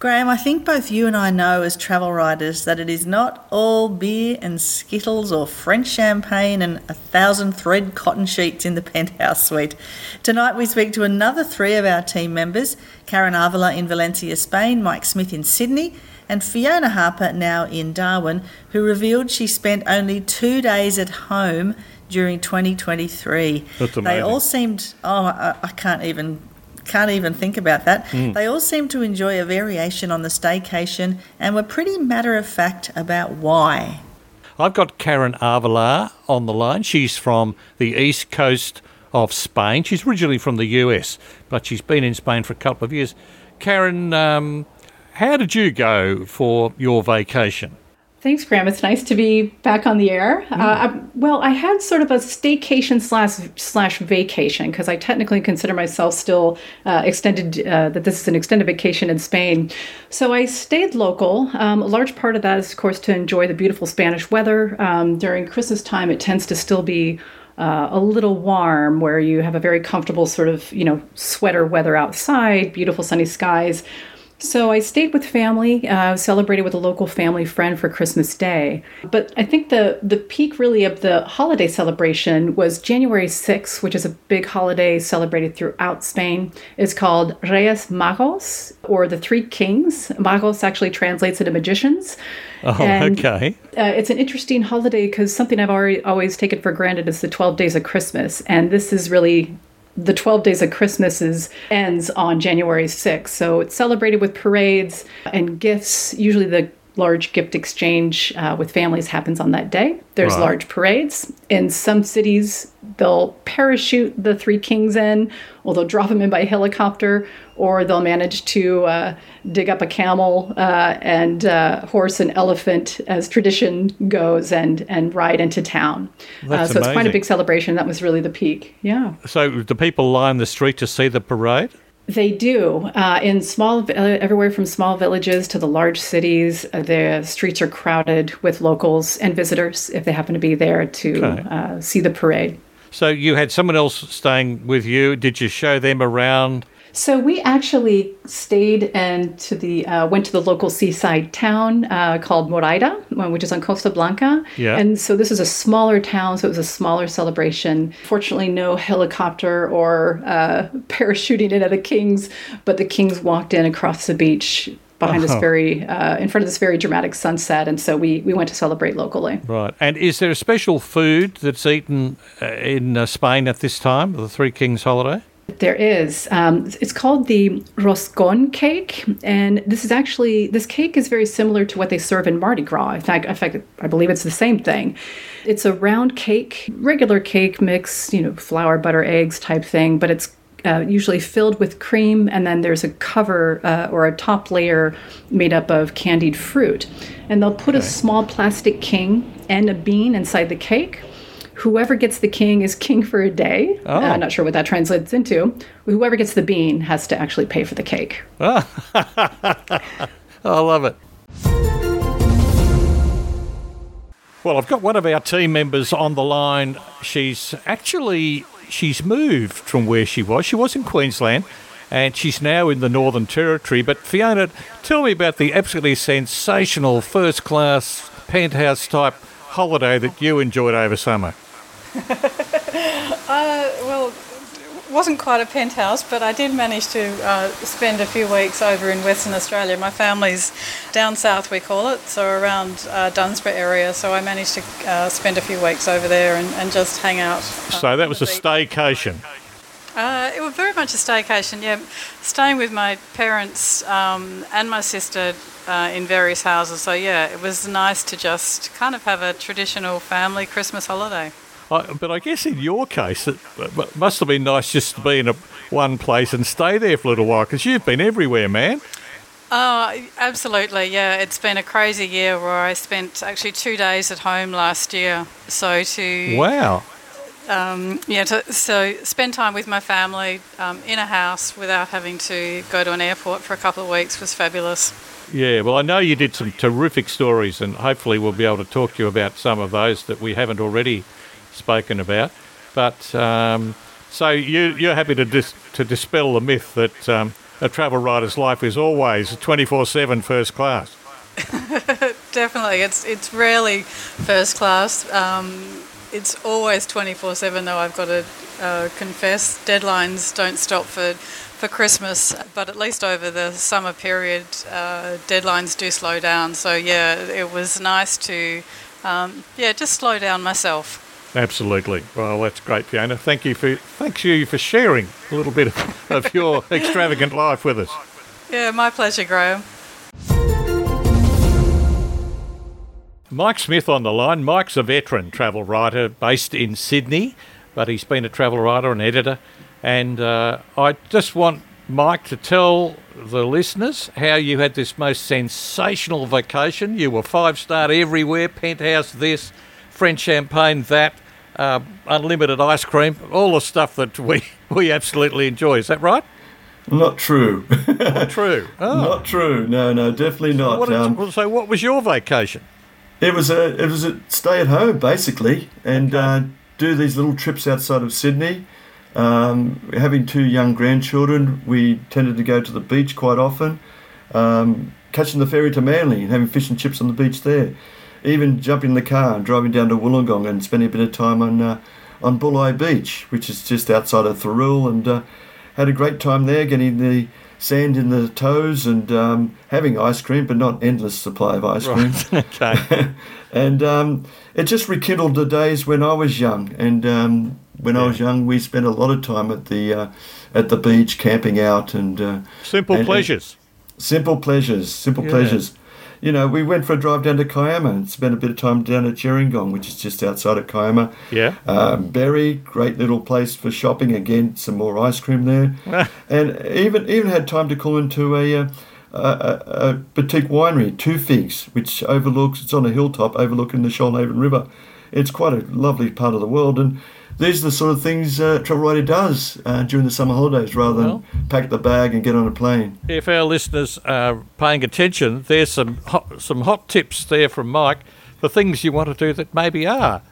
Graeme, I think both you and I know as travel writers that it is not all beer and skittles or French champagne and a thousand thread cotton sheets in the penthouse suite. Tonight we speak to another three of our team members Karen Avila in Valencia, Spain, Mike Smith in Sydney, and Fiona Harper now in Darwin, who revealed she spent only two days at home during 2023. That's amazing. They all seemed, oh, I, I can't even can't even think about that. Hmm. They all seem to enjoy a variation on the staycation and were pretty matter of fact about why. I've got Karen Avila on the line. She's from the east coast of Spain. She's originally from the US, but she's been in Spain for a couple of years. Karen, um, how did you go for your vacation? Thanks, Graeme. It's nice to be back on the air. Uh, I- well, I had sort of a staycation slash slash vacation because I technically consider myself still uh, extended. Uh, that this is an extended vacation in Spain. So I stayed local. Um, a large part of that is, of course, to enjoy the beautiful Spanish weather. Um, during Christmas time, it tends to still be uh, a little warm, where you have a very comfortable sort of you know sweater weather outside, beautiful sunny skies. So I stayed with family, uh, celebrated with a local family friend for Christmas Day. But I think the the peak really of the holiday celebration was January 6th, which is a big holiday celebrated throughout Spain. It's called Reyes Magos or the Three Kings. Magos actually translates into magicians. Oh, And, okay. Uh, it's an interesting holiday because something I've already always taken for granted is the 12 days of Christmas. And this is really the 12 days of Christmas is, ends on January 6th. So it's celebrated with parades and gifts. Usually the large gift exchange uh, with families happens on that day. There's Right. large parades. In some cities, they'll parachute the three kings in, or they'll drop them in by helicopter, or they'll manage to uh, dig up a camel uh, and uh, horse and elephant, as tradition goes, and and ride into town. Uh, That's so it's quite a big celebration. That was really the peak. Yeah. So, do people line the street to see the parade? They do. Uh, in small, uh, everywhere from small villages to the large cities, uh, the streets are crowded with locals and visitors if they happen to be there to Okay. uh, see the parade. So, you had someone else staying with you. Did you show them around? So we actually stayed and to the uh, went to the local seaside town uh, called Moraira, uh, which is on Costa Blanca. Yeah. And so this is a smaller town, so it was a smaller celebration. Fortunately, no helicopter or uh, parachuting in at the Kings, but the Kings walked in across the beach behind this Oh. very uh, in front of this very dramatic sunset, and so we we went to celebrate locally. Right. And is there a special food that's eaten uh, in uh, Spain at this time, the Three Kings holiday? There is. Um, it's called the roscon cake, and this is actually this cake is very similar to what they serve in Mardi Gras. In fact, in fact, I believe it's the same thing. It's a round cake, regular cake mix, you know, flour, butter, eggs type thing, but it's uh, usually filled with cream, and then there's a cover uh, or a top layer made up of candied fruit, and they'll put a small plastic king and a bean inside the cake. Whoever gets the king is king for a day. Oh. Uh, I'm not sure what that translates into. Whoever gets the bean has to actually pay for the cake. I love it. Well, I've got one of our team members on the line. She's actually she's moved from where she was. She was in Queensland and she's now in the Northern Territory. But Fiona, tell me about the absolutely sensational first class penthouse type holiday that you enjoyed over summer. Uh, well, it wasn't quite a penthouse, but I did manage to uh, spend a few weeks over in Western Australia. My family's down south, we call it, so around uh, Dunsborough area. So I managed to uh, spend a few weeks over there and, and just hang out. uh, So that was a staycation. Uh, it was very much a staycation, yeah. Staying with my parents um, and my sister uh, in various houses. So yeah, it was nice to just kind of have a traditional family Christmas holiday. I, but I guess in your case, it must have been nice just to be in a, one place and stay there for a little while because you've been everywhere, man. Oh, absolutely. Yeah, it's been a crazy year where I spent actually two days at home last year. So to Wow. um, yeah, to, so spend time with my family um, in a house without having to go to an airport for a couple of weeks was fabulous. Yeah, well, I know you did some terrific stories, and hopefully we'll be able to talk to you about some of those that we haven't already spoken about. But um, so you, you're happy to dis- to dispel the myth that um, a travel writer's life is always 24 7 first class. Definitely. It's, it's rarely first class. Um, it's always 24 7, though, I've got to uh, confess. Deadlines don't stop for, for Christmas, but at least over the summer period, uh, deadlines do slow down. So, yeah, it was nice to, um, yeah, just slow down myself. Absolutely. Well, that's great, Fiona. Thank you for thanks you for sharing a little bit of, of your extravagant life with us. Yeah, my pleasure, Graeme. Mike Smith on the line. Mike's a veteran travel writer based in Sydney, but he's been a travel writer and editor. And uh, I just want Mike to tell the listeners how you had this most sensational vacation. You were five star everywhere, penthouse this, French champagne that, uh, unlimited ice cream, all the stuff that we, we absolutely enjoy. Is that right? Not true. Not true. Oh. Not true. No, no, definitely not. What did- Um, so, what was your vacation? It was a it was a stay at home basically, and uh, do these little trips outside of Sydney. Um, having two young grandchildren, we tended to go to the beach quite often. Um, catching the ferry to Manly and having fish and chips on the beach there. Even jumping in the car and driving down to Wollongong and spending a bit of time on uh, on Bulli Beach, which is just outside of Thirroul, and uh, had a great time there, getting the sand in the toes and um, having ice cream, but not endless supply of ice cream. okay. and um, it just rekindled the days when I was young. And um, when I was young, we spent a lot of time at the uh, at the beach, camping out, and uh, Simple and- and pleasures. simple pleasures, simple Yeah. pleasures. You know, we went for a drive down to Kiama and spent a bit of time down at Gerringong, which is just outside of Kiama. Yeah. Um, Berry, great little place for shopping. Again, some more ice cream there, and even even had time to call into a, uh, a, a, a boutique winery, Two Figs, which overlooks. It's on a hilltop overlooking the Shoalhaven River. It's quite a lovely part of the world, and these are the sort of things uh, travel writer does uh, during the summer holidays, rather Well- than pack the bag and get on a plane. if our listeners are paying attention, there's some hot, some hot tips there from Mike for things you want to do that maybe are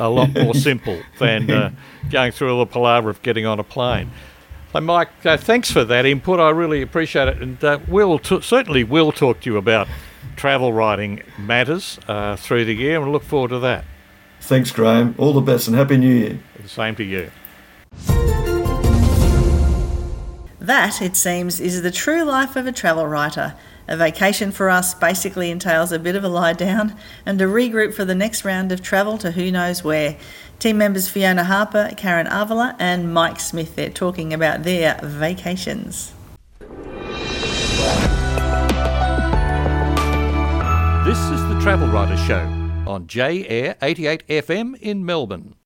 a lot more simple than uh, going through all the palaver of getting on a plane. So, Mike, uh, thanks for that input. I really appreciate it, and uh, we'll t- certainly will talk to you about travel writing matters uh, through the year, and look forward to that. Thanks, Graeme. All the best and Happy New Year. The same to you. That, it seems, is the true life of a travel writer. A vacation for us basically entails a bit of a lie down and a regroup for the next round of travel to who knows where. Team members Fiona Harper, Karen Avila, and Mike Smith there talking about their vacations. This is the Travel Writer Show on J Air 88 FM in Melbourne.